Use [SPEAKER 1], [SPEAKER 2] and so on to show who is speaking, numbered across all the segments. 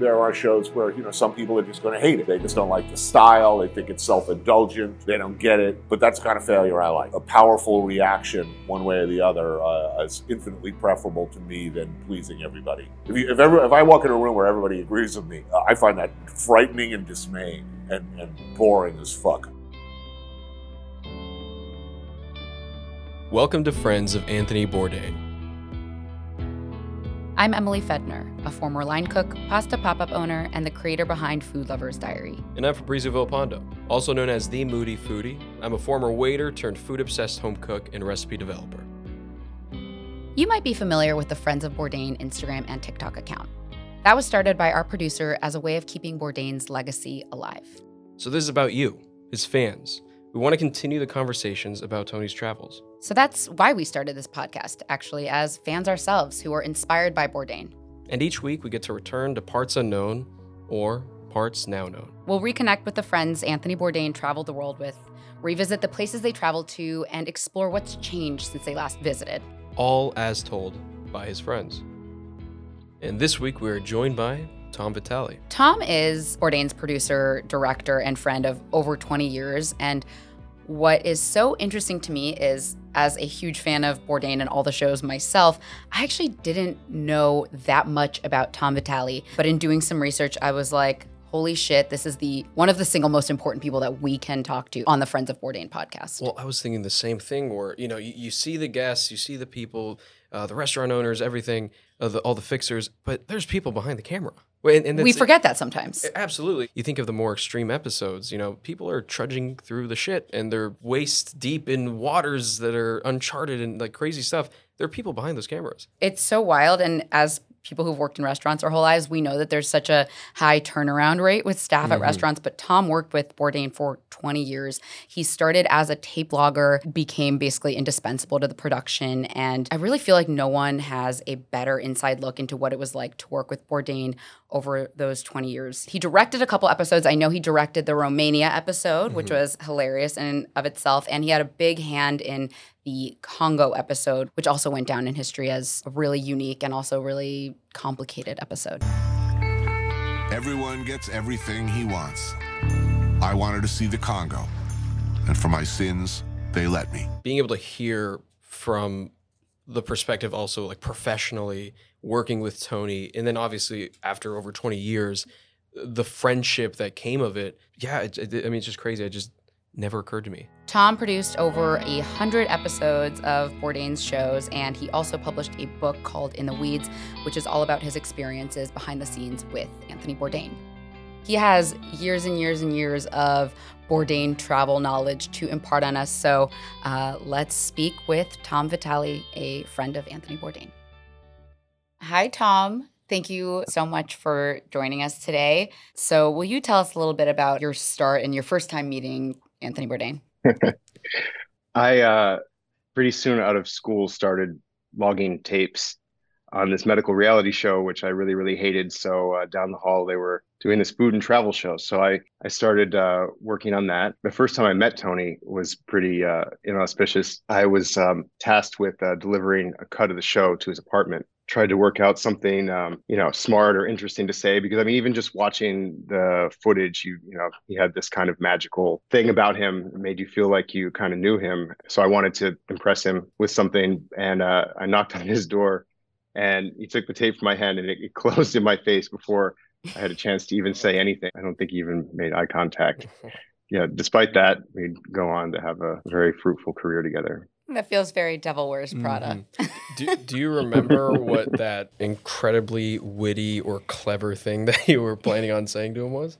[SPEAKER 1] there are shows where, you know, some people are just going to hate it. They just don't like the style. They think it's self indulgent. They don't get it. But that's kind of failure I like. A powerful reaction, one way or the other, uh, is infinitely preferable to me than pleasing everybody. If, you, if, ever, if I walk in a room where everybody agrees with me, uh, I find that frightening and dismaying and, and boring as fuck.
[SPEAKER 2] Welcome to Friends of Anthony Bourdain.
[SPEAKER 3] I'm Emily Fedner, a former line cook, pasta pop up owner, and the creator behind Food Lover's Diary.
[SPEAKER 2] And I'm Fabrizio Villalpando, also known as the Moody Foodie. I'm a former waiter turned food obsessed home cook and recipe developer.
[SPEAKER 3] You might be familiar with the Friends of Bourdain Instagram and TikTok account. That was started by our producer as a way of keeping Bourdain's legacy alive.
[SPEAKER 2] So, this is about you, his fans. We want to continue the conversations about Tony's travels.
[SPEAKER 3] So that's why we started this podcast, actually, as fans ourselves who are inspired by Bourdain.
[SPEAKER 2] And each week we get to return to parts unknown or parts now known.
[SPEAKER 3] We'll reconnect with the friends Anthony Bourdain traveled the world with, revisit the places they traveled to, and explore what's changed since they last visited.
[SPEAKER 2] All as told by his friends. And this week we are joined by Tom Vitale.
[SPEAKER 3] Tom is Bourdain's producer, director, and friend of over 20 years. And what is so interesting to me is as a huge fan of Bourdain and all the shows myself, I actually didn't know that much about Tom Vitale. But in doing some research, I was like, holy shit, this is the one of the single most important people that we can talk to on the Friends of Bourdain podcast.
[SPEAKER 2] Well, I was thinking the same thing where, you know, you, you see the guests, you see the people, uh, the restaurant owners, everything, uh, the, all the fixers, but there's people behind the camera.
[SPEAKER 3] And, and we forget that sometimes.
[SPEAKER 2] Absolutely. You think of the more extreme episodes, you know, people are trudging through the shit and they're waist deep in waters that are uncharted and like crazy stuff. There are people behind those cameras.
[SPEAKER 3] It's so wild. And as people who've worked in restaurants our whole lives, we know that there's such a high turnaround rate with staff mm-hmm. at restaurants. But Tom worked with Bourdain for 20 years. He started as a tape logger, became basically indispensable to the production. And I really feel like no one has a better inside look into what it was like to work with Bourdain over those 20 years. He directed a couple episodes. I know he directed the Romania episode, mm-hmm. which was hilarious in of itself. And he had a big hand in the Congo episode, which also went down in history as a really unique and also really complicated episode.
[SPEAKER 4] Everyone gets everything he wants. I wanted to see the Congo, and for my sins, they let me.
[SPEAKER 2] Being able to hear from the perspective also like professionally working with Tony and then obviously after over 20 years the friendship that came of it yeah it, it, I mean it's just crazy I just never occurred to me.
[SPEAKER 3] Tom produced over a hundred episodes of Bourdain's shows, and he also published a book called In the Weeds, which is all about his experiences behind the scenes with Anthony Bourdain. He has years and years and years of Bourdain travel knowledge to impart on us. So uh, let's speak with Tom Vitale, a friend of Anthony Bourdain. Hi, Tom. Thank you so much for joining us today. So, will you tell us a little bit about your start and your first time meeting Anthony Bourdain?
[SPEAKER 5] I uh, pretty soon out of school started logging tapes on this medical reality show, which I really, really hated. So uh, down the hall, they were doing this food and travel show. So I, I started uh, working on that. The first time I met Tony was pretty uh, inauspicious. I was um, tasked with uh, delivering a cut of the show to his apartment tried to work out something um, you know smart or interesting to say because i mean even just watching the footage you you know he had this kind of magical thing about him made you feel like you kind of knew him. So i wanted to impress him with something and uh, i knocked on his door and he took the tape from my hand and it, it closed in my face before i had a chance to even say anything. I don't think he even made eye contact. Yeah despite that we'd go on to have a very fruitful career together
[SPEAKER 3] that feels very Devil Wears Prada.
[SPEAKER 2] Mm-hmm. do, do you remember what that incredibly witty or clever thing that you were planning on saying to him was?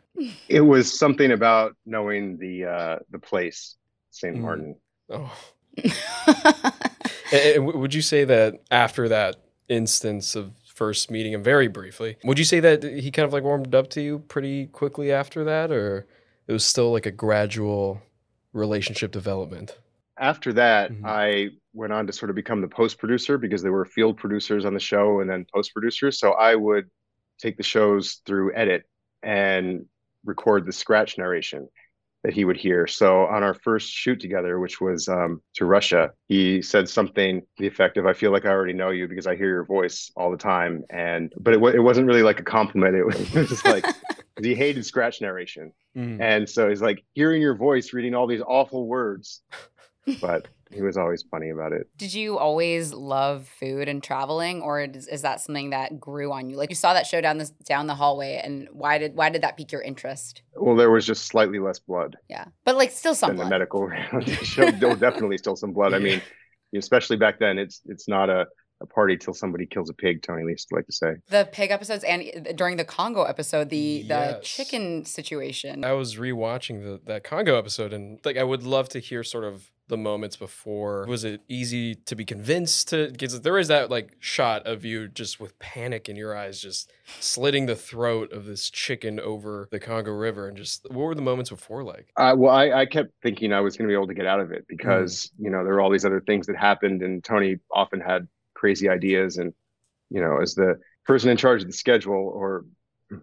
[SPEAKER 5] It was something about knowing the uh, the place, St. Mm. Martin. Oh.
[SPEAKER 2] and, and would you say that after that instance of first meeting him very briefly, would you say that he kind of like warmed up to you pretty quickly after that, or it was still like a gradual relationship development?
[SPEAKER 5] After that, mm-hmm. I went on to sort of become the post producer because there were field producers on the show and then post producers. So I would take the shows through edit and record the scratch narration. that he would hear. So on our first shoot together, which was um, to Russia, he said something to the effect of, "I feel like I already know you because I hear your voice all the time." And but it, it wasn't really like a compliment. It was, it was just like he hated scratch narration,
[SPEAKER 2] Mm.
[SPEAKER 5] and so he's like hearing your voice, reading all these awful words. But he was always funny about it.
[SPEAKER 3] Did you always love food and traveling, or is, is that something that grew on you? Like you saw that show down this down the hallway, and why did why did that pique your interest?
[SPEAKER 5] Well, there was just slightly less blood
[SPEAKER 3] Yeah, but like still some
[SPEAKER 5] than the medical reality show. There definitely still some blood. I mean, especially back then, it's it's not a, a party till somebody kills a pig. Tony Lee used to like to say.
[SPEAKER 3] The pig episodes and uh, during the Congo episode, the the chicken situation.
[SPEAKER 2] I was rewatching the that Congo episode and like I would love to hear sort of the moments before. Was it easy to be convinced to because there is that like shot of you just with panic in your eyes, just slitting the throat of this chicken over the Congo River and just what were the moments before like?
[SPEAKER 5] Uh, well, I, I kept thinking I was going to be able to get out of it because you know there were all these other things that happened, and Tony often had crazy ideas, and you know, as the person in charge of the schedule, or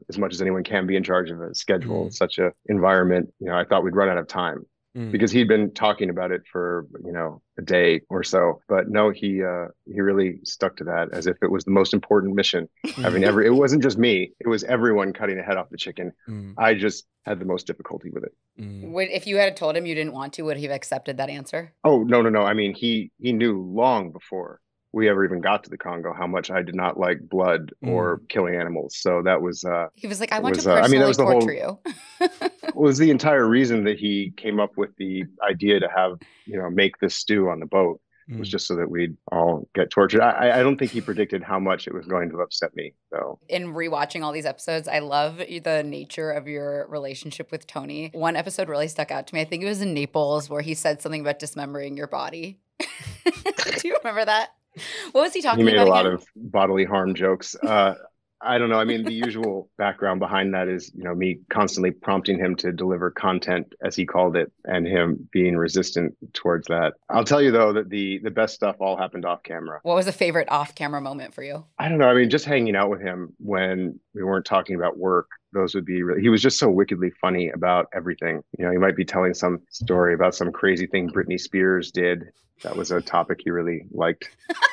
[SPEAKER 5] as much as anyone can be in charge of a schedule, in such a environment, you know, I thought we'd run out of time
[SPEAKER 2] Mm.
[SPEAKER 5] because he'd been talking about it for you know a day or so, but no, he uh, he really stuck to that as if it was the most important mission. Having every, it wasn't just me; it was everyone cutting the head off the chicken.
[SPEAKER 2] Mm,
[SPEAKER 5] I just had the most difficulty with it.
[SPEAKER 2] mm.
[SPEAKER 3] Would if you had told him you didn't want to, would he have accepted that answer?
[SPEAKER 5] Oh no, no, no. I mean, he he knew long before we ever even got to the Congo how much I did not like blood or killing animals. So that was uh
[SPEAKER 3] He was like, "I want
[SPEAKER 5] was,
[SPEAKER 3] to
[SPEAKER 5] uh, I mean,
[SPEAKER 3] personally
[SPEAKER 5] that was the whole-
[SPEAKER 3] torture you."
[SPEAKER 5] was the entire reason that he came up with the idea to have you know make this stew on the boat was
[SPEAKER 2] Mm.
[SPEAKER 5] just so that we'd all get tortured. I I don't think he predicted how much it was going to upset me though.
[SPEAKER 3] in rewatching all these episodes, I love the nature of your relationship with Tony. One episode really stuck out to me. I think it was in Naples where he said something about dismembering your body. Do you remember that? What was he talking
[SPEAKER 5] He made a lot
[SPEAKER 3] again?
[SPEAKER 5] of bodily harm jokes. Uh, I don't know. I mean, the usual background behind that is, you know, me constantly prompting him to deliver content, as he called it, and him being resistant towards that. I'll tell you though that the the best stuff all happened off camera.
[SPEAKER 3] what was a favorite off-camera moment for you?
[SPEAKER 5] I don't know. I mean, just hanging out with him when we weren't talking about work, those would be really, he was just so wickedly funny about everything. You know, he might be telling some story about some crazy thing Britney Spears did. That was a topic he really liked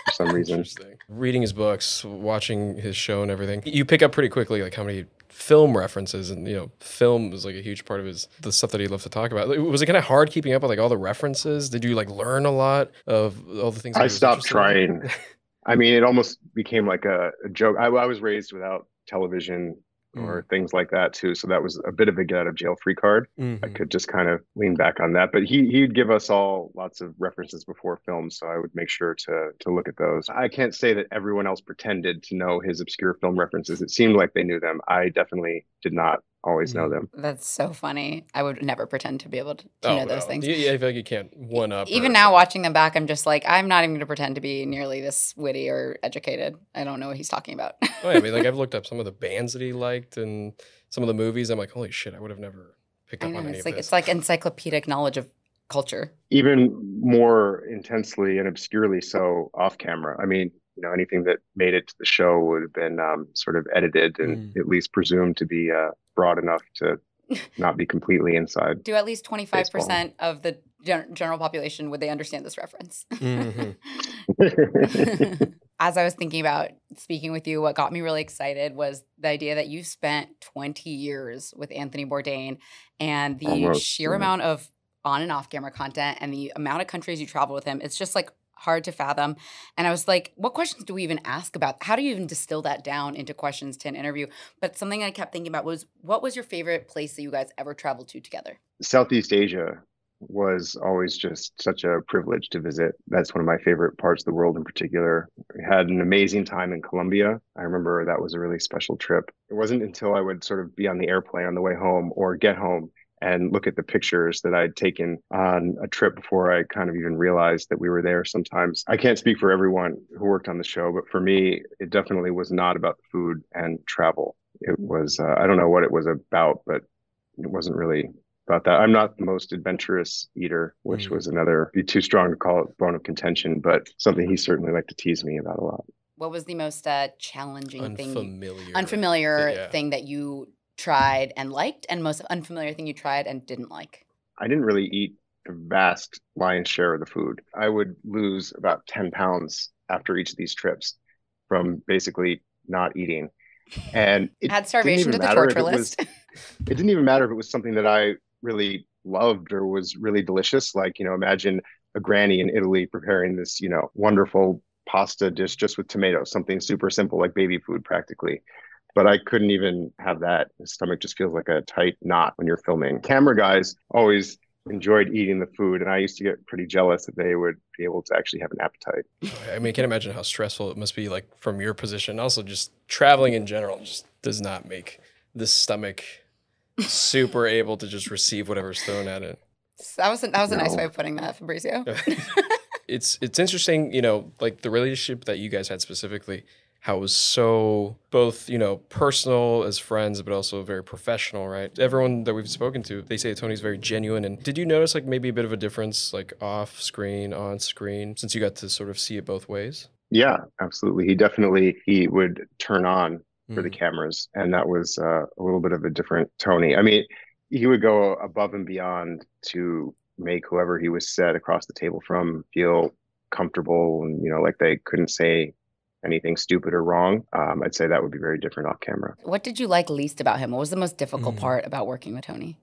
[SPEAKER 5] for some reason.
[SPEAKER 2] Reading his books, watching his show and everything. You pick up pretty quickly like how many film references and you know film was like a huge part of his the stuff that he loved to talk about. Was it kind of hard keeping up with like all the references? Did you like learn a lot of all the things?
[SPEAKER 5] I stopped trying. I mean, it almost became like a, a joke. I, I was raised without television or
[SPEAKER 2] Mm.
[SPEAKER 5] things like that too, so that was a bit of a get out of jail free card. I
[SPEAKER 2] Mhm.
[SPEAKER 5] could just kind of lean back on that. But he he'd give us all lots of references before films, so I would make sure to to look at those. I can't say that everyone else pretended to know his obscure film references. It seemed like they knew them. I definitely did not always know
[SPEAKER 2] Mm.
[SPEAKER 5] them.
[SPEAKER 3] That's so funny. I would never pretend to be able to, to
[SPEAKER 2] Oh,
[SPEAKER 3] know those
[SPEAKER 2] no.
[SPEAKER 3] things.
[SPEAKER 2] Yeah, yeah, I feel like you can't one up.
[SPEAKER 3] Even
[SPEAKER 2] or-
[SPEAKER 3] now, watching them back, I'm just like, I'm not even going to pretend to be nearly this witty or educated. I don't know what he's talking about.
[SPEAKER 2] Oh, yeah, I mean, like I've looked up some of the bands that he liked and some of the movies. I'm like, holy shit, I would have never picked
[SPEAKER 3] I
[SPEAKER 2] up
[SPEAKER 3] know
[SPEAKER 2] on any
[SPEAKER 3] it's
[SPEAKER 2] of
[SPEAKER 3] like
[SPEAKER 2] this.
[SPEAKER 3] it's like encyclopedic knowledge of culture.
[SPEAKER 5] Even more intensely and obscurely so off camera. I mean, you know, anything that made it to the show would have been um, sort of edited and
[SPEAKER 2] Mm.
[SPEAKER 5] at least presumed to be uh, broad enough to not be completely inside.
[SPEAKER 3] Do at least 25% of the gen- general population would they understand this reference?
[SPEAKER 2] Mhm.
[SPEAKER 3] As I was thinking about speaking with you, what got me really excited was the idea that you spent 20 years with Anthony Bourdain and the
[SPEAKER 5] Almost,
[SPEAKER 3] sheer
[SPEAKER 5] yeah.
[SPEAKER 3] amount of on and off camera content and the amount of countries you travel with him. It's just like hard to fathom. And I was like, what questions do we even ask about? How do you even distill that down into questions to an interview? But something I kept thinking about was what was your favorite place that you guys ever traveled to together?
[SPEAKER 5] Southeast Asia was always just such a privilege to visit. That's one of my favorite parts of the world in particular. We had an amazing time in Colombia. I remember that was a really special trip. It wasn't until I would sort of be on the airplane on the way home or get home and look at the pictures that I'd taken on a trip before I kind of even realized that we were there sometimes. I can't speak for everyone who worked on the show, but for me, it definitely was not about food and travel. It was, uh, I don't know what it was about, but it wasn't really about that. I'm not the most adventurous eater, which
[SPEAKER 2] Mm.
[SPEAKER 5] was another, be too strong to call it bone of contention, but something he certainly liked to tease me about a lot.
[SPEAKER 3] What was the most uh, challenging thing,
[SPEAKER 2] Unfamiliar.
[SPEAKER 3] unfamiliar
[SPEAKER 2] Yeah.
[SPEAKER 3] thing that you tried and liked, and most unfamiliar thing you tried and didn't like?
[SPEAKER 5] I didn't really eat the vast lion's share of the food. I would lose about 10 pounds after each of these trips from basically not eating. And it
[SPEAKER 3] Add starvation to the torture
[SPEAKER 5] it was-
[SPEAKER 3] list.
[SPEAKER 5] it didn't even matter if it was something that I really loved or was really delicious. Like, you know, imagine a granny in Italy preparing this, you know, wonderful pasta dish just with tomatoes, something super simple like baby food practically. But I couldn't even have that. The stomach just feels like a tight knot when you're filming. Camera guys always enjoyed eating the food, and I used to get pretty jealous that they would be able to actually have an appetite.
[SPEAKER 2] I mean, I can't imagine how stressful it must be, like from your position. Also, just traveling in general just does not make the stomach super able to just receive whatever's thrown at it.
[SPEAKER 3] that was a, that was a nice way of putting that, Fabrizio.
[SPEAKER 2] it's it's interesting, you know, like the relationship that you guys had specifically, how it was so both, you know, personal as friends, but also very professional, right? Everyone that we've spoken to, they say Tony's very genuine. And did you notice like maybe a bit of a difference, like off screen, on screen, since you got to sort of see it both ways?
[SPEAKER 5] Yeah, absolutely. He definitely he would turn on for the
[SPEAKER 2] Mhm.
[SPEAKER 5] cameras, and that was uh, a little bit of a different Tony. I mean, he would go above and beyond to make whoever he was set across the table from feel comfortable, and you know, like they couldn't say anything stupid or wrong. Um, I'd say that would be very different off camera.
[SPEAKER 3] What did you like least about him? What was the most difficult
[SPEAKER 2] Mm.
[SPEAKER 3] part about working with Tony?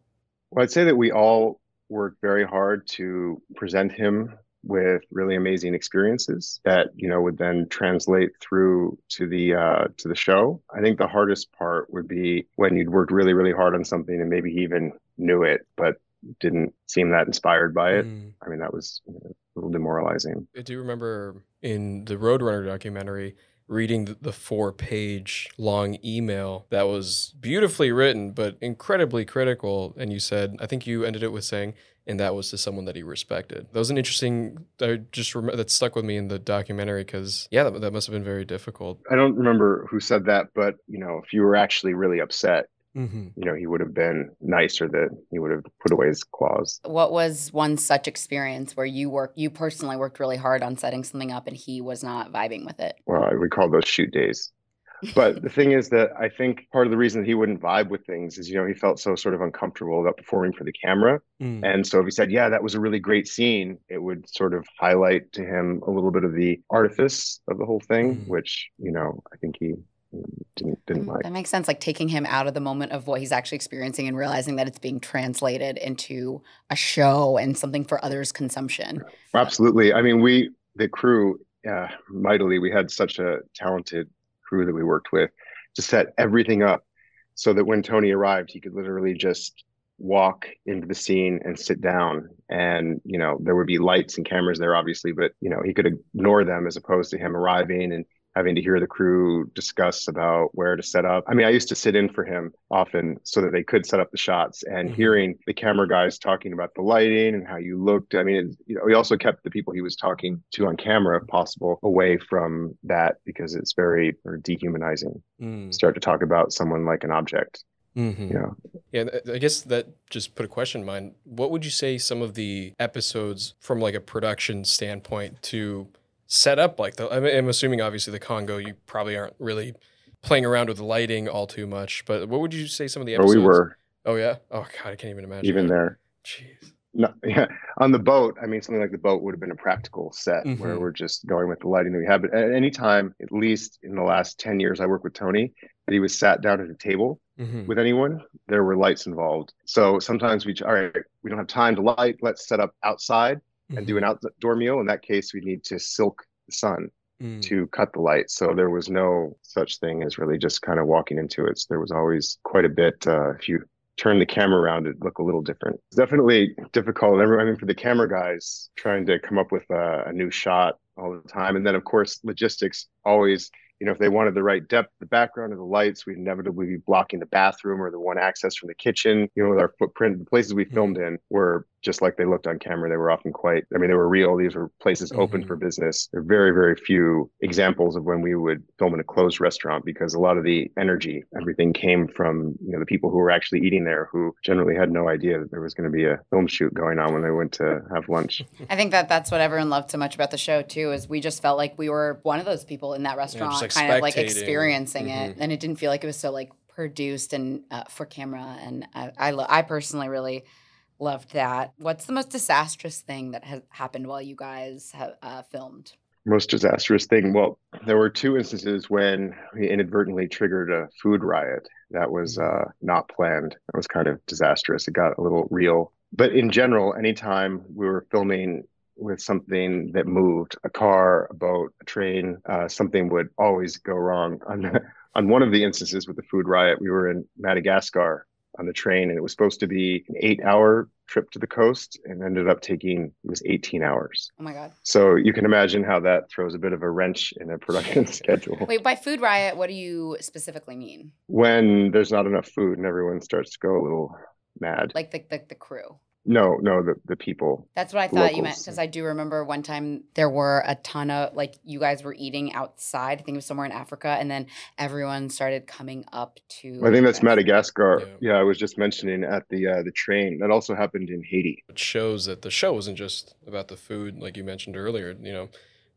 [SPEAKER 5] Well, I'd say that we all worked very hard to present him with really amazing experiences that you know would then translate through to the uh, to the show. I think the hardest part would be when you'd worked really really hard on something and maybe he even knew it but didn't seem that inspired by it.
[SPEAKER 2] Mm.
[SPEAKER 5] I mean that was you know, a little demoralizing.
[SPEAKER 2] I do remember in the Roadrunner documentary reading the, four page long email that was beautifully written, but incredibly critical. And you said, I think you ended it with saying, and that was to someone that he respected. That was an interesting, I just remember that stuck with me in the documentary because, yeah, that, that must have been very difficult.
[SPEAKER 5] I don't remember who said that, but you know if you were actually really upset,
[SPEAKER 2] Mm-hmm.
[SPEAKER 5] you know he would have been nicer that he would have put away his claws.
[SPEAKER 3] What was one such experience where you worked, you personally worked really hard on setting something up and he was not vibing with it?
[SPEAKER 5] well, I recall those shoot days. But the thing is that I think part of the reason that he wouldn't vibe with things is, you know, he felt so sort of uncomfortable about performing for the camera.
[SPEAKER 2] Mm.
[SPEAKER 5] And so if he said, yeah, that was a really great scene, it would sort of highlight to him a little bit of the artifice of the whole thing,
[SPEAKER 2] Mhm.
[SPEAKER 5] which, you know, I think he mm, didn't didn't
[SPEAKER 3] Mm,
[SPEAKER 5] like.
[SPEAKER 3] That makes sense. Like taking him out of the moment of what he's actually experiencing and realizing that it's being translated into a show and something for others' consumption.
[SPEAKER 5] Absolutely. I mean, we, the crew, uh, mightily, we had such a talented crew that we worked with to set everything up so that when Tony arrived, he could literally just walk into the scene and sit down. And, you know, there would be lights and cameras there, obviously, but, you know, he could ignore them as opposed to him arriving and having to hear the crew discuss about where to set up. I mean, I used to sit in for him often so that they could set up the shots and
[SPEAKER 2] Mhm.
[SPEAKER 5] hearing the camera guys talking about the lighting and how you looked. I mean, it, you know, we also kept the people he was talking to on camera, if possible, away from that because it's very dehumanizing.
[SPEAKER 2] Mm.
[SPEAKER 5] Start to talk about someone like an object,
[SPEAKER 2] Mhm.
[SPEAKER 5] you know.
[SPEAKER 2] Yeah, I guess that just put a question in mind. What would you say some of the episodes from like a production standpoint to set up like the I'm, I'm assuming obviously the Congo you probably aren't really playing around with lighting all too much, but what would you say some of the
[SPEAKER 5] Or
[SPEAKER 2] episodes
[SPEAKER 5] we were
[SPEAKER 2] Oh yeah? Oh god, I can't even imagine.
[SPEAKER 5] even
[SPEAKER 2] that.
[SPEAKER 5] there.
[SPEAKER 2] Jeez.
[SPEAKER 5] No, yeah. On the boat, I mean, something like the boat would have been a practical set where
[SPEAKER 2] Mhm.
[SPEAKER 5] we're just going with the lighting that we have. But at any time, at least in the last 10 years I worked with Tony, that he was sat down at a table
[SPEAKER 2] Mhm.
[SPEAKER 5] with anyone, there were lights involved. So sometimes we, all right, we don't have time to light. Let's set up outside and do an outdoor meal. In that case, we need to silk the sun
[SPEAKER 2] Mm.
[SPEAKER 5] to cut the light. So there was no such thing as really just kind of walking into it. So there was always quite a bit. Uh, if you turn the camera around, it look a little different. It's definitely difficult. I mean, for the camera guys, trying to come up with a, a new shot all the time, and then of course logistics always. You know, if they wanted the right depth, the background of the lights, we'd inevitably be blocking the bathroom or the one access from the kitchen. You know, with our footprint, the places we filmed in were just like they looked on camera. They were often quite, I mean, they were real. These were places open
[SPEAKER 2] Mhm.
[SPEAKER 5] for business. There are very, very few examples of when we would film in a closed restaurant because a lot of the energy, everything came from, you know, the people who were actually eating there who generally had no idea that there was going to be a film shoot going on when they went to have lunch.
[SPEAKER 3] I think that that's what everyone loved so much about the show too. Is we just felt like we were one of those people in that restaurant,
[SPEAKER 2] like
[SPEAKER 3] kind of like experiencing it,
[SPEAKER 2] Mhm.
[SPEAKER 3] and it didn't feel like it was so like produced and uh, for camera. And I, I, lo- I personally really Loved that. What's the most disastrous thing that has happened while you guys have uh, filmed?
[SPEAKER 5] Most disastrous thing. Well, there were two instances when we inadvertently triggered a food riot. That was uh, not planned. That was kind of disastrous. It got a little real. But in general, anytime we were filming with something that moved a car, a boat, a train, uh, something would always go wrong. On, on one of the instances with the food riot, we were in Madagascar on the train and it was supposed to be an eight hour trip to the coast and ended up taking it was 18 hours
[SPEAKER 3] Oh my god.
[SPEAKER 5] so you can imagine how that throws a bit of a wrench in a production schedule
[SPEAKER 3] Wait, by food riot, what do you specifically mean?
[SPEAKER 5] when there's not enough food and everyone starts to go a little mad
[SPEAKER 3] Like the the, the crew.
[SPEAKER 5] No no the, the people
[SPEAKER 3] That's what I thought you meant because I do remember one time there were a ton of like you guys were eating outside. I think it was somewhere in Africa, and then everyone started coming up to.
[SPEAKER 5] i think that's madagascar
[SPEAKER 2] Yeah.
[SPEAKER 5] yeah. i was just mentioning at the uh, the train that also happened in haiti
[SPEAKER 2] It shows that the show wasn't just about the food, like you mentioned earlier. You know,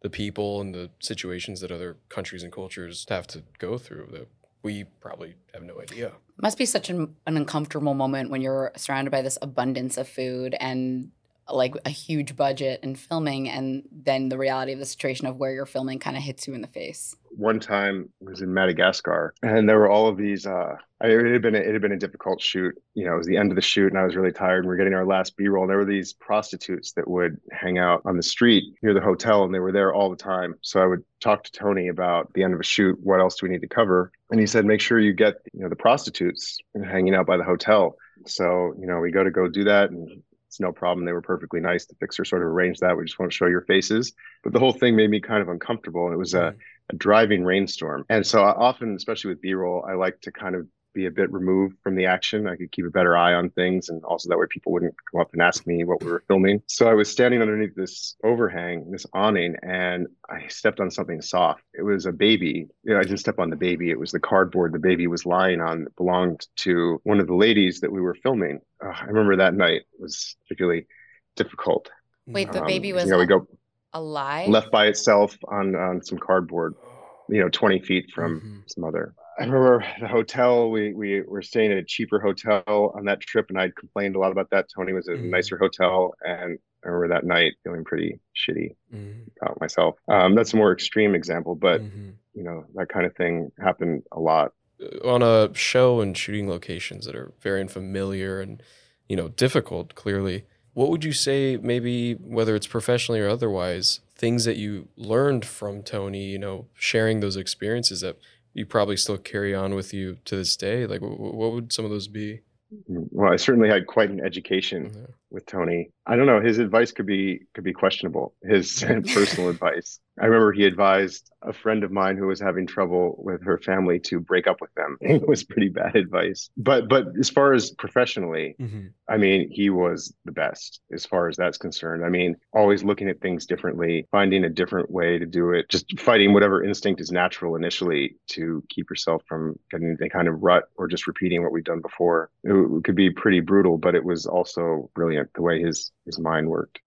[SPEAKER 2] the people and the situations that other countries and cultures have to go through that we probably have no idea.
[SPEAKER 3] Must be such an, an uncomfortable moment when you're surrounded by this abundance of food and like a huge budget and filming, and then the reality of the situation of where you're filming kind of hits you in the face.
[SPEAKER 5] one time was in Madagascar, and there were all of these. Uh, I- it had been a, it had been a difficult shoot. You know, it was the end of the shoot, and I was really tired. And we are getting our last B roll, and there were these prostitutes that would hang out on the street near the hotel, and they were there all the time. So I would talk to Tony about the end of a shoot. What else do we need to cover? And he said, make sure you get you know the prostitutes hanging out by the hotel. So you know, we go to go do that, and it's no problem. They were perfectly nice. The fixer sort of arranged that. We just won't show your faces. But the whole thing made me kind of uncomfortable. And it was a, mm-hmm. a driving rainstorm. And so I often, especially with B-roll, I like to kind of be a bit removed from the action. I could keep a better eye on things. And also that way people wouldn't come up and ask me what we were filming. So I was standing underneath this overhang, this awning, and I stepped on something soft. It was a baby. You know, I didn't step on the baby. It was the cardboard the baby was lying on that belonged to one of the ladies that we were filming. Uh, I remember that night was particularly difficult.
[SPEAKER 3] Wait, the
[SPEAKER 5] Um,
[SPEAKER 3] baby was
[SPEAKER 5] you know, we go
[SPEAKER 3] alive.
[SPEAKER 5] left by itself on on some cardboard, you know, 20 feet from
[SPEAKER 2] Mhm.
[SPEAKER 5] some other. I remember the hotel. We we were staying at a cheaper hotel on that trip, and I'd complained a lot about that. Tony was at a
[SPEAKER 2] Mhm.
[SPEAKER 5] nicer hotel, and I remember that night feeling pretty shitty
[SPEAKER 2] Mhm.
[SPEAKER 5] about myself. Um, that's a more extreme example, but
[SPEAKER 2] Mhm.
[SPEAKER 5] you know that kind of thing happened a lot.
[SPEAKER 2] Uh, on a show and shooting locations that are very unfamiliar and you know difficult clearly what would you say maybe whether it's professionally or otherwise things that you learned from tony you know sharing those experiences that you probably still carry on with you to this day like wh- what would some of those be
[SPEAKER 5] Well, I certainly had quite an education
[SPEAKER 2] Yeah.
[SPEAKER 5] with Tony. I don't know. His advice could be could be questionable. His personal advice. I remember he advised a friend of mine who was having trouble with her family to break up with them. It was pretty bad advice. But but as far as professionally, mm-hmm. I mean, he was the best as far as that's concerned. I mean, always looking at things differently, finding a different way to do it, just fighting whatever instinct is natural initially to keep yourself from getting into any kind of rut or just repeating what we've done before. It, could be pretty brutal, but it was also brilliant the way his his mind worked.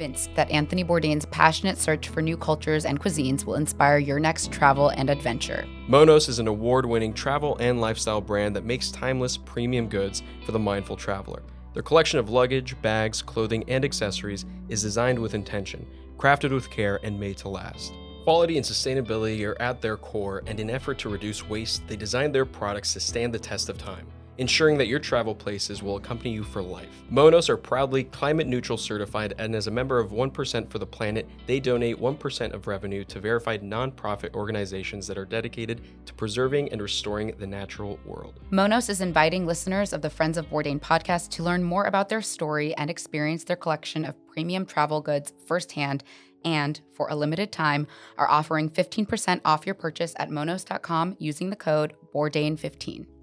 [SPEAKER 3] Convinced that Anthony Bourdain's passionate search for new cultures and cuisines will inspire your next travel and adventure.
[SPEAKER 2] Monos is an award winning travel and lifestyle brand that makes timeless premium goods for the mindful traveler. Their collection of luggage, bags, clothing, and accessories is designed with intention, crafted with care, and made to last. Quality and sustainability are at their core, and in effort to reduce waste, they designed their products to stand the test of time, ensuring that your travel places will accompany you for life. Monos are proudly climate neutral certified, and as a member of 1% for the Planet, they donate 1% of revenue to verified nonprofit organizations that are dedicated to preserving and restoring the natural world.
[SPEAKER 3] Monos is inviting listeners of the Friends of Bourdain podcast to learn more about their story and experience their collection of premium travel goods firsthand. And for a limited time, are offering 15% off your purchase at monos.com using the code Bourdain15.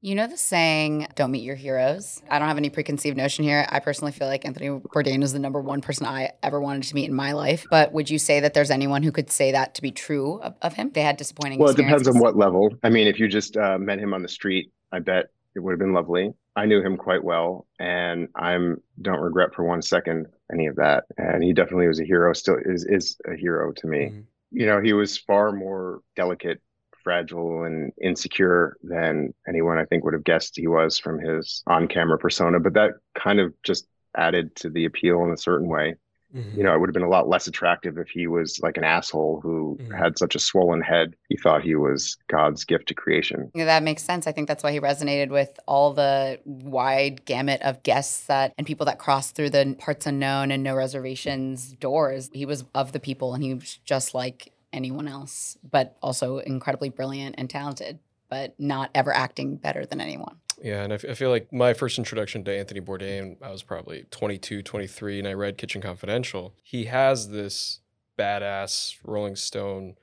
[SPEAKER 3] You know the saying, don't meet your heroes? I don't have any preconceived notion here. I personally feel like Anthony Bourdain is the number one person I ever wanted to meet in my life. But would you say that there's anyone who could say that to be true of, of him? They had disappointing
[SPEAKER 5] Well, it depends on what level. I mean, if you just uh, met him on the street, I bet it would have been lovely. I knew him quite well, and I'm don't regret for one second any of that. And he definitely was a hero. Still is is a hero to me.
[SPEAKER 2] Mhm.
[SPEAKER 5] You know, he was far more delicate, fragile and insecure than anyone I think would have guessed he was from his on camera persona. But that kind of just added to the appeal in a certain way.
[SPEAKER 2] Mhm.
[SPEAKER 5] You know, it would have been a lot less attractive if he was like an asshole who
[SPEAKER 2] Mhm.
[SPEAKER 5] had such a swollen head. He thought he was God's gift to creation.
[SPEAKER 3] Yeah, that makes sense. I think that's why he resonated with all the wide gamut of guests that and people that crossed through the parts unknown and no reservations doors. He was of the people and he was just like anyone else, but also incredibly brilliant and talented, but not ever acting better than anyone.
[SPEAKER 2] Yeah, and I, f- I feel like my first introduction to Anthony Bourdain, I was probably 22, 23, and I read Kitchen Confidential. He has this badass Rolling Stone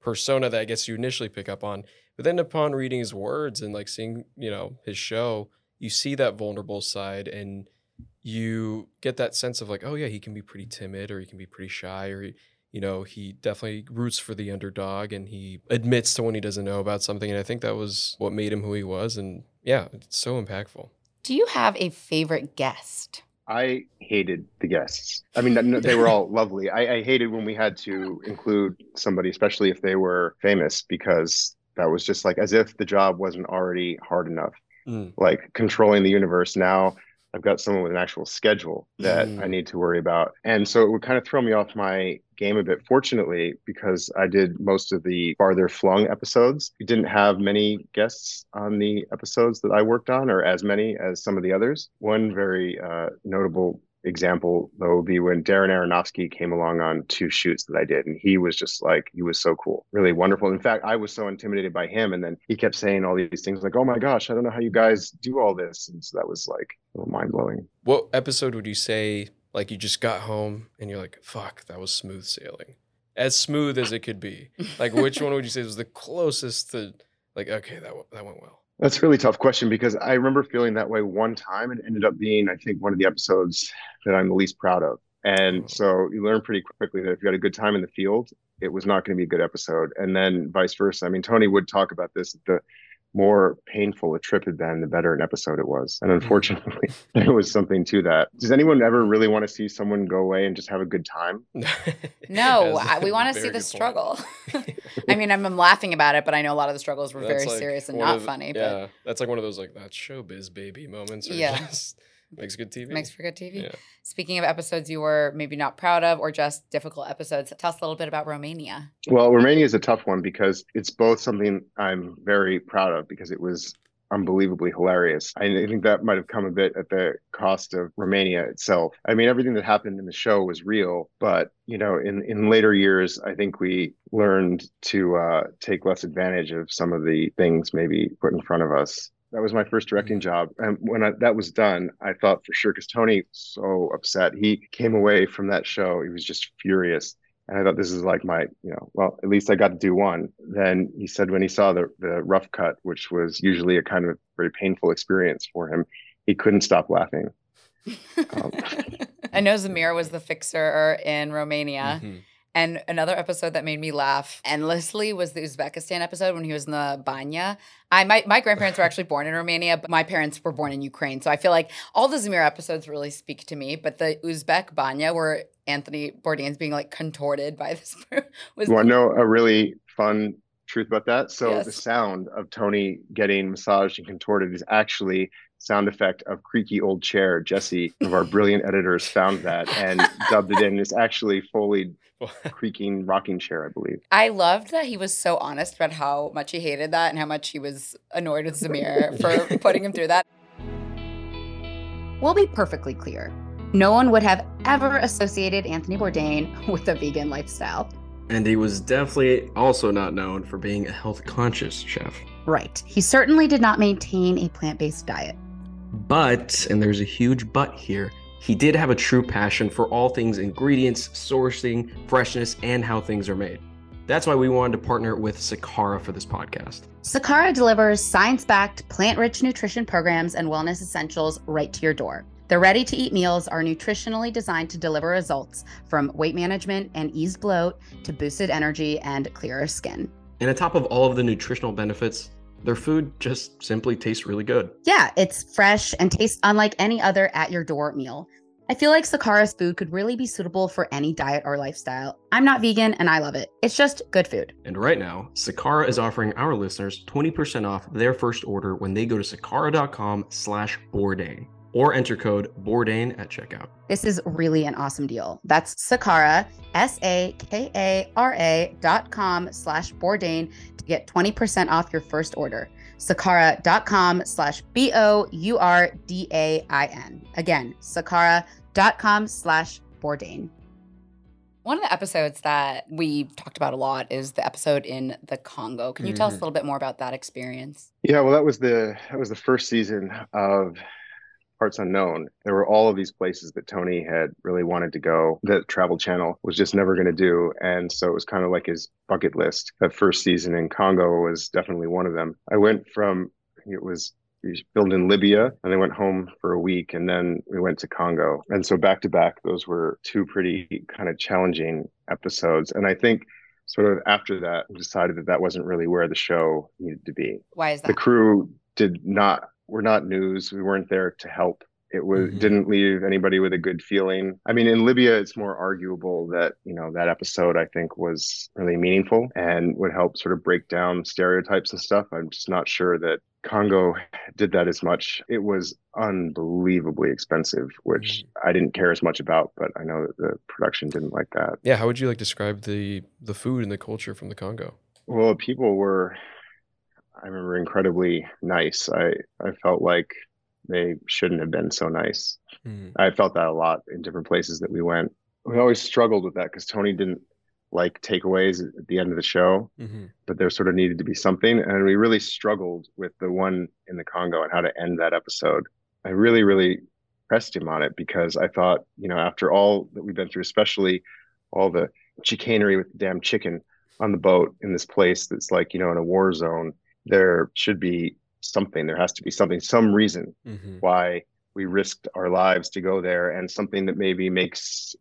[SPEAKER 2] persona that I guess you initially pick up on, but then upon reading his words and like seeing, you know, his show, you see that vulnerable side and you get that sense of like, oh yeah, he can be pretty timid or he can be pretty shy or he, you know, he definitely roots for the underdog and he admits to when he doesn't know about something. And I think that was what made him who he was. And yeah, it's so impactful.
[SPEAKER 3] Do you have a favorite guest?
[SPEAKER 5] I hated the guests. I mean, they were all lovely. I, I hated when we had to include somebody, especially if they were famous, because that was just like as if the job wasn't already hard enough.
[SPEAKER 2] Mm.
[SPEAKER 5] Like controlling the universe. Now I've got someone with an actual schedule that I
[SPEAKER 2] Mm.
[SPEAKER 5] need to worry about. And so it would kind of throw me off my game a bit. Fortunately, because I did most of the farther flung episodes, we didn't have many guests on the episodes that I worked on, or as many as some of the others. One very uh, notable example, though, would be when Darren Aronofsky came along on two shoots that I did. And he was just like, he was so cool, really wonderful. In fact, I was so intimidated by him. And then he kept saying all these things like, oh my gosh, I don't know how you guys do all this. And so that was like mind blowing.
[SPEAKER 2] What episode would you say like you just got home and you're like, fuck, that was smooth sailing? As smooth as it could be. Like which one would you say was the closest to like, okay, that that went well.
[SPEAKER 5] That's a really tough question because I remember feeling that way one time and it ended up being, I think, one of the episodes that I'm the least proud of. And oh. so you learn pretty quickly that if you had a good time in the field, it was not going to be a good episode. And then vice versa. I mean, Tony would talk about this. The more painful a trip had been, the better an episode it was. And mm-hmm. unfortunately, there was something to that. Does anyone ever really want to see someone go away and just have a good time?
[SPEAKER 3] No, I, we want to see the
[SPEAKER 2] point.
[SPEAKER 3] struggle. I mean, I'm, I'm laughing about it, but I know a lot of the struggles were
[SPEAKER 2] That's
[SPEAKER 3] very
[SPEAKER 2] like
[SPEAKER 3] serious and not
[SPEAKER 2] the-
[SPEAKER 3] funny.
[SPEAKER 2] Yeah, that's like one of those like that's showbiz baby moments. Or
[SPEAKER 3] Yeah.
[SPEAKER 2] just makes good TV.
[SPEAKER 3] Makes for good TV.
[SPEAKER 2] Yeah.
[SPEAKER 3] Speaking of episodes you were maybe not proud of or just difficult episodes, tell us a little bit about Romania.
[SPEAKER 5] Well, Romania is a tough one because it's both something I'm very proud of because it was unbelievably hilarious. I I think that might have come a bit at the cost of Romania itself. I mean, everything that happened in the show was real, but you know, in in later years, I think we learned to uh, take less advantage of some of the things maybe put in front of us. That was my first directing job, and when I, that was done, I thought for sure because Tony was so upset. He came away from that show; he was just furious. And I thought this is like my, you know, well, at least I got to do one. Then he said when he saw the the rough cut, which was usually a kind of very painful experience for him, he couldn't stop laughing. Um,
[SPEAKER 3] I know Zamir was the fixer in Romania.
[SPEAKER 2] Mhm.
[SPEAKER 3] And another episode that made me laugh endlessly was the Uzbekistan episode when he was in the banya. I my, my grandparents were actually born in Romania, but my parents were born in Ukraine. So I feel like all the Zamir episodes really speak to me. But the Uzbek banya where Anthony Bourdain's being like contorted by this was
[SPEAKER 5] you want to know a really fun truth about that? So
[SPEAKER 3] Yes.
[SPEAKER 5] the sound of Tony getting massaged and contorted is actually sound effect of creaky old chair. Jesse, one of our brilliant editors, found that and dubbed it in. It's actually Foley creaking rocking chair, I believe.
[SPEAKER 3] I loved that he was so honest about how much he hated that and how much he was annoyed with Zamir for putting him through that. We'll be perfectly clear. No one would have ever associated Anthony Bourdain with a vegan lifestyle.
[SPEAKER 6] And he was definitely also not known for being a health conscious chef.
[SPEAKER 3] Right. He certainly did not maintain a plant based diet.
[SPEAKER 6] But, and there's a huge but here, he did have a true passion for all things ingredients, sourcing, freshness, and how things are made. That's why we wanted to partner with Sakara for this podcast.
[SPEAKER 3] Sakara delivers science backed, plant rich nutrition programs and wellness essentials right to your door. Their ready to eat meals are nutritionally designed to deliver results from weight management and eased bloat to boosted energy and clearer skin.
[SPEAKER 6] And on top of all of the nutritional benefits, their food just simply tastes really good.
[SPEAKER 3] Yeah, it's fresh and tastes unlike any other at your door meal.
[SPEAKER 7] I feel like Sakara's food could really be suitable for any diet or lifestyle. I'm not vegan and I love it. It's just good food.
[SPEAKER 6] And right now, Sakara is offering our listeners 20% off their first order when they go to sakara.com slash Bourdain or enter code Bourdain at checkout.
[SPEAKER 7] This is really an awesome deal. That's Sakara, S-A-K-A-R-A dot com slash Bourdain to get 20% off your first order. Sakara dot com slash B-O-U-R-D-A-I-N. Again, Sakara dot com slash Bourdain.
[SPEAKER 3] One of the episodes that we talked about a lot is the episode in the Congo. Can you tell us a
[SPEAKER 2] Mhm.
[SPEAKER 3] little bit more about that experience?
[SPEAKER 5] Yeah, well, that was the that was the first season of Parts Unknown. There were all of these places that Tony had really wanted to go that Travel Channel was just never going to do, and so it was kind of like his bucket list. That first season in Congo was definitely one of them. I went from it was filmed in Libya, and they went home for a week, and then we went to Congo, and so back to back, those were two pretty kind of challenging episodes, and I think. Sort of after that, we decided that that wasn't really where the show needed to be
[SPEAKER 3] Why is that?
[SPEAKER 5] the crew did not were not news we weren't there to help. It was
[SPEAKER 2] Mhm.
[SPEAKER 5] didn't leave anybody with a good feeling. I mean in libya it's more arguable that you know that episode i think was really meaningful and would help sort of break down stereotypes and stuff. I'm just not sure that congo did that as much. It was unbelievably expensive which i didn't care as much about but i know that the production didn't like that.
[SPEAKER 2] Yeah, how would you like describe the the food and the culture from the Congo?
[SPEAKER 5] Well, people were, I remember, incredibly nice. I, I felt like they shouldn't have been so nice.
[SPEAKER 2] Mhm.
[SPEAKER 5] I felt that a lot in different places that we went. We always struggled with that because Tony didn't like takeaways at the end of the show,
[SPEAKER 2] Mhm.
[SPEAKER 5] but there sort of needed to be something. And we really struggled with the one in the Congo and how to end that episode. I really, really pressed him on it because I thought, you know, after all that we've been through, especially all the chicanery with the damn chicken on the boat in this place that's like, you know, in a war zone, there should be something. There has to be something, some reason
[SPEAKER 2] Mhm.
[SPEAKER 5] why we risked our lives to go there and something that maybe makes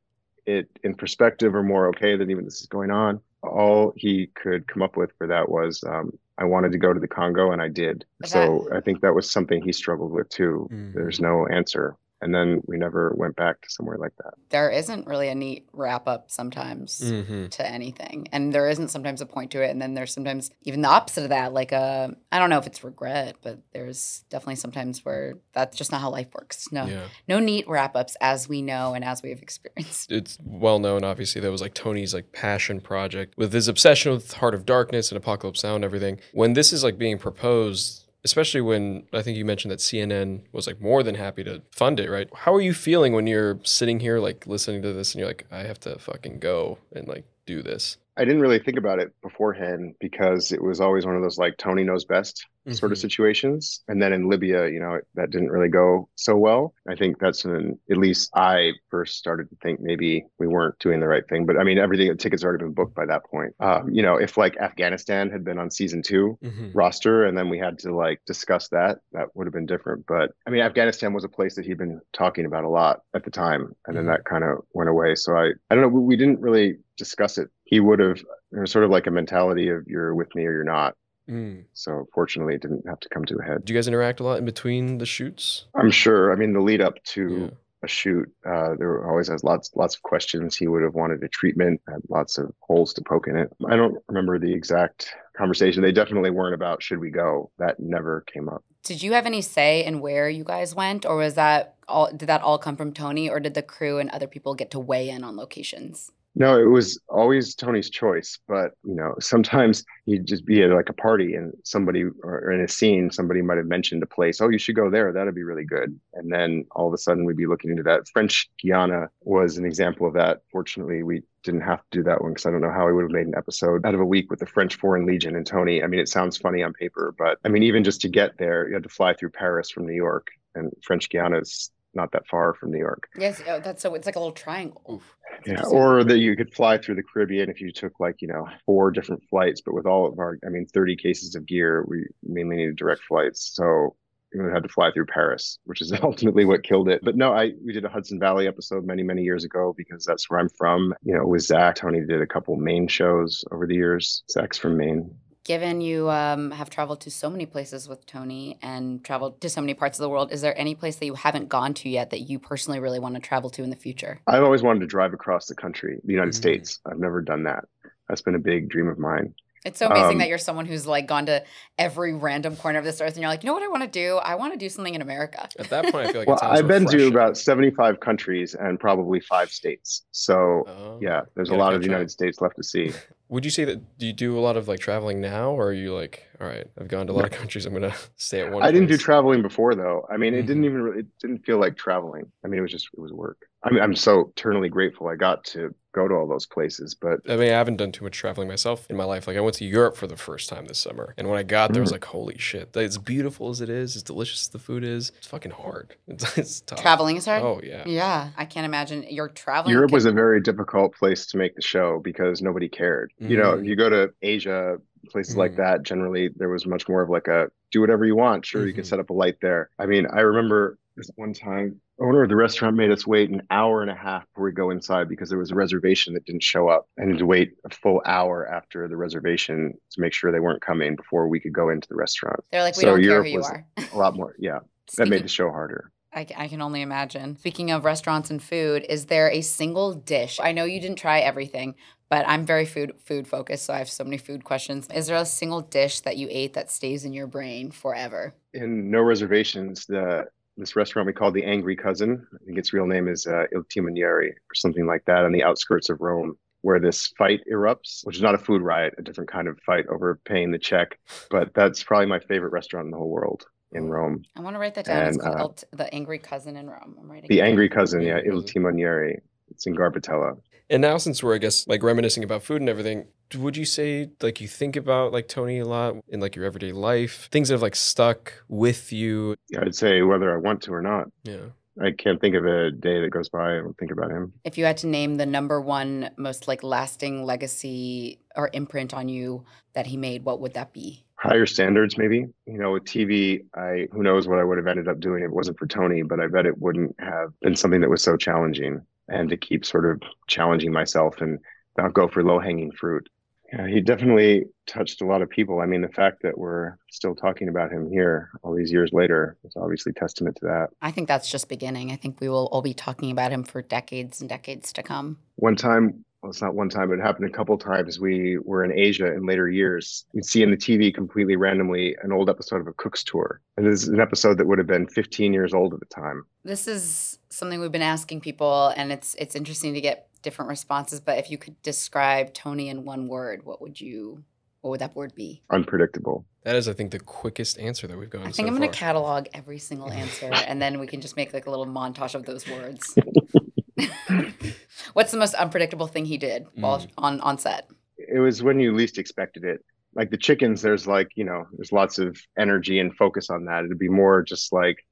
[SPEAKER 5] it in perspective or more okay that even this is going on. All he could come up with for that was um, I wanted to go to the Congo and I did.
[SPEAKER 3] But
[SPEAKER 5] So I think that was something he struggled with too.
[SPEAKER 2] Mhm.
[SPEAKER 5] There's no answer. And then we never went back to somewhere like that.
[SPEAKER 3] There isn't really a neat wrap up sometimes.
[SPEAKER 2] Mhm.
[SPEAKER 3] to anything and there isn't sometimes a point to it and then there's sometimes even the opposite of that like a i don't know if it's regret but there's definitely sometimes where that's just not how life works no
[SPEAKER 2] Yeah.
[SPEAKER 3] no neat wrap-ups as we know and as we have experienced
[SPEAKER 2] it's well known obviously that was like tony's like passion project with his obsession with heart of darkness and apocalypse now and everything when this is like being proposed especially when i think you mentioned that cnn was like more than happy to fund it right? How are you feeling when you're sitting here like listening to this and you're like i have to fucking go and like do this
[SPEAKER 5] I didn't really think about it beforehand because it was always one of those like Tony knows best sort of
[SPEAKER 2] Mhm.
[SPEAKER 5] situations. And then in Libya, you know, that didn't really go so well. I think that's when at least I first started to think maybe we weren't doing the right thing. But I mean, everything, the tickets already been booked by that point. Um, you know, if like Afghanistan had been on season two,
[SPEAKER 2] Mhm.
[SPEAKER 5] roster and then we had to like discuss that that would have been different but i mean afghanistan was a place that he'd been talking about a lot at the time and then
[SPEAKER 2] Mhm.
[SPEAKER 5] that kind of went away so i i don't know we, we didn't really discuss it he would have there was sort of like a mentality of you're with me or you're not.
[SPEAKER 2] Mm.
[SPEAKER 5] so fortunately it didn't have to come to a head.
[SPEAKER 2] Do you guys interact a lot in between the shoots?
[SPEAKER 5] I'm sure. I mean the lead up to
[SPEAKER 2] Yeah.
[SPEAKER 5] a shoot uh, there always has lots lots of questions. He would have wanted a treatment had lots of holes to poke in it. I don't remember the exact conversation. They definitely weren't about should we go. That never came up.
[SPEAKER 3] Did you have any say in where you guys went or was that all did that all come from tony or did the crew and other people get to weigh in on locations
[SPEAKER 5] No, it was always Tony's choice, but you know, sometimes you'd just be at like a party and somebody or in a scene, somebody might have mentioned a place. Oh, you should go there. That'd be really good. And then all of a sudden we'd be looking into that. French Guiana was an example of that. Fortunately, we didn't have to do that one because I don't know how we would have made an episode out of a week with the French Foreign Legion and Tony. I mean, it sounds funny on paper, but I mean, even just to get there, you had to fly through Paris from New York, and French Guiana is not that far from New York.
[SPEAKER 3] yes oh, that's so it's like a little triangle
[SPEAKER 2] Oof.
[SPEAKER 5] Yeah, or that you could fly through the Caribbean if you took like you know four different flights, but with all of our, I mean, thirty cases of gear, we mainly needed direct flights, so we had to fly through Paris, which is ultimately what killed it. But no, I we did a Hudson Valley episode many many years ago because that's where I'm from. You know, with Zach, Tony did a couple Maine shows over the years. Zach's from Maine.
[SPEAKER 3] Given you um, have traveled to so many places with Tony and traveled to so many parts of the world, is there any place that you haven't gone to yet that you personally really want to travel to in the future?
[SPEAKER 5] I've always wanted to drive across the country, the United
[SPEAKER 2] Mm.
[SPEAKER 5] States. I've never done that. That's been a big dream of mine.
[SPEAKER 3] It's so amazing
[SPEAKER 5] Um,
[SPEAKER 3] that you're someone who's like gone to every random corner of this earth and you're like, you know what I want to do? I want to do something in America.
[SPEAKER 2] At that point, I feel like
[SPEAKER 5] well,
[SPEAKER 2] it
[SPEAKER 5] I've been to about 75 countries and probably five states. So,
[SPEAKER 2] Oh.
[SPEAKER 5] yeah, there's a lot
[SPEAKER 2] catch
[SPEAKER 5] of the. United States left to see.
[SPEAKER 2] Would you say that do you do a lot of like traveling now, or are you like, all right, I've gone to a lot of countries, I'm gonna stay at one.
[SPEAKER 5] I didn't do traveling before though. I mean, it didn't
[SPEAKER 2] Mhm.
[SPEAKER 5] even really, it didn't feel like traveling. I mean, it was just it was work. I mean, I'm so eternally grateful I got to go to all those places, but
[SPEAKER 2] I mean, I haven't done too much traveling myself in my life. Like, I went to Europe for the first time this summer, and when I got there, I was
[SPEAKER 5] Mm.
[SPEAKER 2] like, "Holy shit! As beautiful as it is, as delicious as the food is, it's fucking hard. It's, it's tough."
[SPEAKER 3] Traveling is hard?
[SPEAKER 2] Oh yeah.
[SPEAKER 3] Yeah. I can't imagine you're traveling.
[SPEAKER 5] Europe
[SPEAKER 3] can-
[SPEAKER 5] was a very difficult place to make the show because nobody cared. You know, if
[SPEAKER 2] Mm.
[SPEAKER 5] you go to Asia, places like
[SPEAKER 2] Mm.
[SPEAKER 5] that, generally there was much more of like a do whatever you want. Sure, you can
[SPEAKER 2] Mhm.
[SPEAKER 5] set up a light there. I mean, I remember this one time, owner of the restaurant made us wait an hour and a half before we go inside because there was a reservation that didn't show up. I had to wait a full hour after the reservation to make sure they weren't coming before we could go into the restaurant.
[SPEAKER 3] They're like, we
[SPEAKER 5] so
[SPEAKER 3] don't care
[SPEAKER 5] Europe
[SPEAKER 3] who you are.
[SPEAKER 5] A lot more, yeah. That made the show harder.
[SPEAKER 3] I, I can only imagine. Speaking of restaurants and food, is there a single dish? I know you didn't try everything, but I'm very food food focused, so I have so many food questions. Is there a single dish that you ate that stays in your brain forever?
[SPEAKER 5] in no reservations the this restaurant we call the angry cousin. I think its real name is uh, il timonieri or something like that on the outskirts of rome where this fight erupts which is not a food riot a different kind of fight over paying the check but that's probably my favorite restaurant in the whole world in rome.
[SPEAKER 3] I want to write that down. it's called
[SPEAKER 5] uh,
[SPEAKER 3] the Angry Cousin in Rome. I'm writing
[SPEAKER 5] the angry cousin yeah il timonieri. It's in garbatello
[SPEAKER 2] And now, since we're, I guess, like reminiscing about food and everything, would you say like you think about like Tony a lot in like your everyday life, things that have like stuck with you?
[SPEAKER 5] yeah, i'd say whether i want to or not
[SPEAKER 2] Yeah.
[SPEAKER 5] i can't think of a day that goes by i don't think about him
[SPEAKER 3] If you had to name the number one most like lasting legacy or imprint on you that he made, what would that be?
[SPEAKER 5] higher standards maybe you know with tv i who knows what i would have ended up doing if it wasn't for tony but i bet it wouldn't have been something that was so challenging and to keep sort of challenging myself and not go for low hanging fruit yeah, he definitely touched a lot of people i mean the fact that we're still talking about him here all these years later is obviously testament to that
[SPEAKER 3] I think that's just beginning. I think we will all be talking about him for decades and decades to come.
[SPEAKER 5] one time well it's not one time but it happened a couple times we were in asia in later years you'd see in the tv completely randomly an old episode of a cook's tour and this is an episode that would have been 15 years old at the time
[SPEAKER 3] This is something we've been asking people, and it's it's interesting to get different responses. But if you could describe Tony in one word, what would you what would that word be?
[SPEAKER 5] unpredictable
[SPEAKER 2] That is, I think, the quickest answer that we've gotten.
[SPEAKER 3] I think
[SPEAKER 2] so
[SPEAKER 3] I'm going to
[SPEAKER 2] far.
[SPEAKER 3] catalog every single answer, and then we can just make like a little montage of those words. What's the most unpredictable thing he did while
[SPEAKER 2] Mm.
[SPEAKER 3] on on set?
[SPEAKER 5] it was when you least expected it like the chickens there's like you know there's lots of energy and focus on that it'd be more just like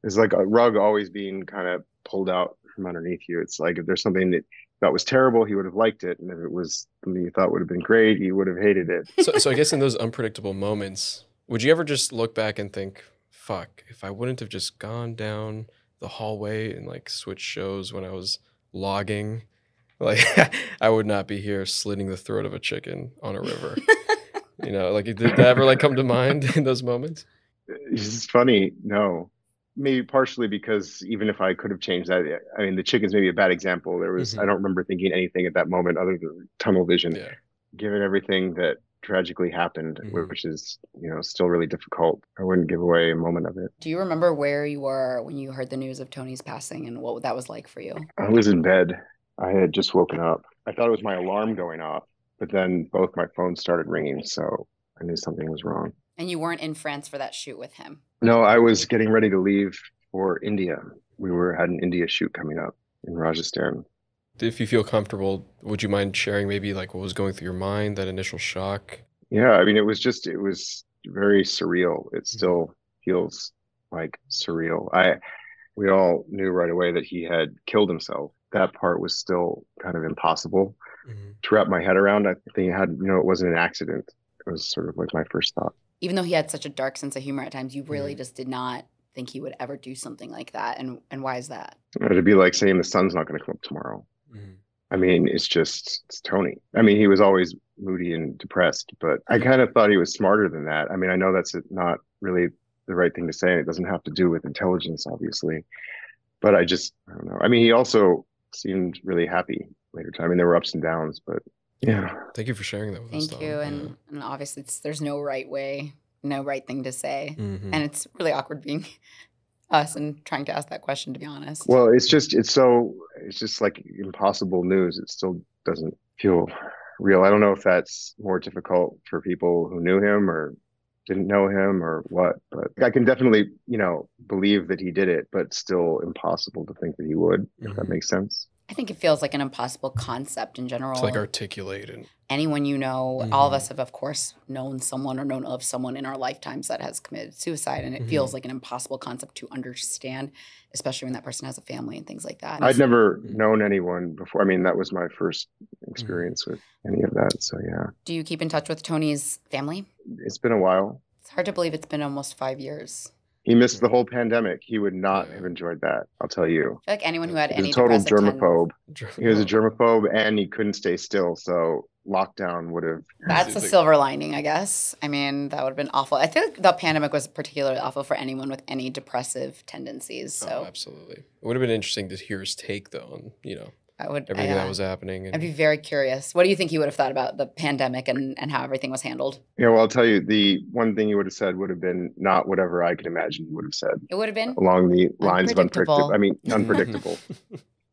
[SPEAKER 5] there's like a rug always being kind of pulled out from underneath you it's like if there's something that you thought was terrible he would have liked it and if it was something you thought would have been great he would have hated it
[SPEAKER 2] so, so I guess in those unpredictable moments, would you ever just look back and think, "Fuck, if I wouldn't have just gone down the hallway and like switch shows when I was logging, like I would not be here slitting the throat of a chicken on a river." you know, like did that ever like come to mind in those moments?
[SPEAKER 5] it's funny no maybe partially because even if i could have changed that i mean the chickens may be a bad example there was
[SPEAKER 2] Mhm.
[SPEAKER 5] i don't remember thinking anything at that moment other than tunnel vision
[SPEAKER 2] Yeah.
[SPEAKER 5] given everything that tragically happened,
[SPEAKER 2] Mhm.
[SPEAKER 5] which is you know still really difficult. I wouldn't give away a moment of it.
[SPEAKER 3] Do you remember where you were when you heard the news of Tony's passing and what that was like for you?
[SPEAKER 5] I was in bed. I had just woken up. I thought it was my alarm going off, but then both my phones started ringing, so I knew something was wrong.
[SPEAKER 3] And you weren't in France for that shoot with him.
[SPEAKER 5] No, I was getting ready to leave for India. We were had an India shoot coming up in Rajasthan.
[SPEAKER 2] If you feel comfortable, would you mind sharing maybe like what was going through your mind, that initial shock?
[SPEAKER 5] Yeah, I mean, it was just it was very surreal. It still feels like surreal. I we all knew right away that he had killed himself. That part was still kind of impossible to wrap my head around. I think it had, you know, it wasn't an accident. It was sort of like my first thought.
[SPEAKER 3] Even though he had such a dark sense of humor at times, you really
[SPEAKER 2] Mhm.
[SPEAKER 3] just did not think he would ever do something like that. And and why is that?
[SPEAKER 5] It'd be like saying the sun's not going to come up tomorrow.
[SPEAKER 2] Mhm.
[SPEAKER 5] I mean, it's just it's Tony. I mean, he was always moody and depressed, but I kind of thought he was smarter than that. I mean, I know that's not really the right thing to say. It doesn't have to do with intelligence, obviously, but I just I don't know. I mean, he also seemed really happy later time. I mean, there were ups and downs, but yeah.
[SPEAKER 2] Thank you for sharing that with us.
[SPEAKER 3] Thank you. And, and obviously, it's, there's no right way, no right thing to say.
[SPEAKER 2] Mhm.
[SPEAKER 3] And it's really awkward being us and trying to ask that question, to be honest.
[SPEAKER 5] Well, it's just it's so it's just like impossible news. It still doesn't feel real. I don't know if that's more difficult for people who knew him or didn't know him or what, but I can definitely, you know, believe that he did it, but still impossible to think that he would, if that
[SPEAKER 2] Mhm.
[SPEAKER 5] makes sense.
[SPEAKER 3] I think it feels like an impossible concept in general.
[SPEAKER 2] to like articulate and
[SPEAKER 3] anyone you know, all of
[SPEAKER 2] Mhm.
[SPEAKER 3] us have, of course, known someone or known of someone in our lifetimes that has committed suicide. And it
[SPEAKER 2] Mhm.
[SPEAKER 3] feels like an impossible concept to understand, especially when that person has a family and things like that.
[SPEAKER 5] I'd never
[SPEAKER 2] Mhm.
[SPEAKER 5] known anyone before. I mean, that was my first experience with any of that. So yeah,
[SPEAKER 3] Do you keep in touch with Tony's family?
[SPEAKER 5] it's been a while.
[SPEAKER 3] It's hard to believe it's been almost five years.
[SPEAKER 5] He missed the whole pandemic. He would not have enjoyed that. I'll tell you.
[SPEAKER 3] I feel like anyone who had
[SPEAKER 5] He was
[SPEAKER 3] any
[SPEAKER 5] a total
[SPEAKER 3] depressive ten-
[SPEAKER 5] germaphobe. He was a
[SPEAKER 2] Oh.
[SPEAKER 5] germaphobe and he couldn't stay still. So lockdown would have.
[SPEAKER 3] That's a silver lining, I guess. I mean, that would have been awful. I think the pandemic was particularly awful for anyone with any depressive tendencies.
[SPEAKER 2] Oh,
[SPEAKER 3] So
[SPEAKER 2] absolutely. It would have been interesting to hear his take though on, you know,
[SPEAKER 3] I would
[SPEAKER 2] everything
[SPEAKER 3] I,
[SPEAKER 2] that
[SPEAKER 3] uh,
[SPEAKER 2] was happening.
[SPEAKER 3] I'd be very curious. What do you think he would have thought about the pandemic and, and how everything was handled?
[SPEAKER 5] Yeah, well, I'll tell you, the one thing he would have said would have been not whatever I could imagine he would have said
[SPEAKER 3] It would have been
[SPEAKER 5] along the lines of
[SPEAKER 3] Unpredictable.
[SPEAKER 5] unpredictable. I mean, unpredictable.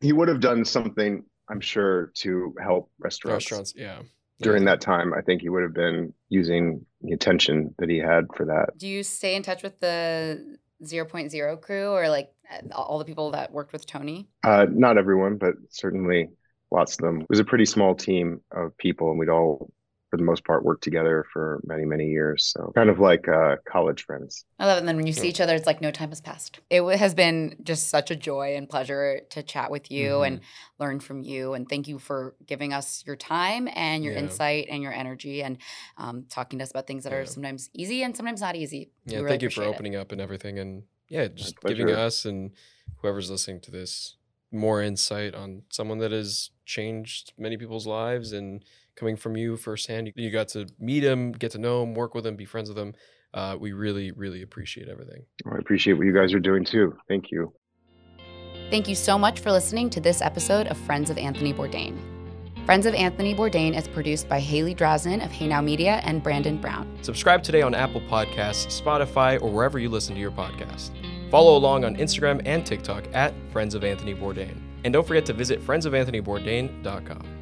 [SPEAKER 5] he would have done something, I'm sure, to help restaurants.
[SPEAKER 2] restaurants, yeah.
[SPEAKER 5] During
[SPEAKER 2] Yeah.
[SPEAKER 5] that time, I think he would have been using the attention that he had for that.
[SPEAKER 3] Do you stay in touch with the 0.0 crew or like all the people that worked with Tony?
[SPEAKER 5] Uh, not everyone, but certainly lots of them. It was a pretty small team of people, and we'd all, for the most part, worked together for many, many years. So kind of like uh, college friends.
[SPEAKER 3] I love it. And then when you see each other, it's like no time has passed. It has been just such a joy and pleasure to chat with you and learn from you. And thank you for giving us your time and your
[SPEAKER 2] Yeah.
[SPEAKER 3] insight and your energy and um, talking to us about things that are sometimes easy and sometimes not easy.
[SPEAKER 2] Yeah,
[SPEAKER 3] really
[SPEAKER 2] thank you for
[SPEAKER 3] appreciate it.
[SPEAKER 2] opening up and everything, and yeah, just giving us and whoever's listening to this more insight on someone that has changed many people's lives, and coming from you firsthand, you, you got to meet him, get to know him, work with him, be friends with him. Uh, we really, really appreciate everything.
[SPEAKER 5] I appreciate what you guys are doing too. Thank you.
[SPEAKER 3] Thank you so much for listening to this episode of Friends of Anthony Bourdain. Friends of Anthony Bourdain is produced by Haley Drosnin of Haynow Media and Brandon Brown.
[SPEAKER 2] Subscribe today on Apple Podcasts, Spotify, or wherever you listen to your podcast. Follow along on Instagram and TikTok at Friends of Anthony Bourdain. And don't forget to visit friendsofanthonybourdain.com.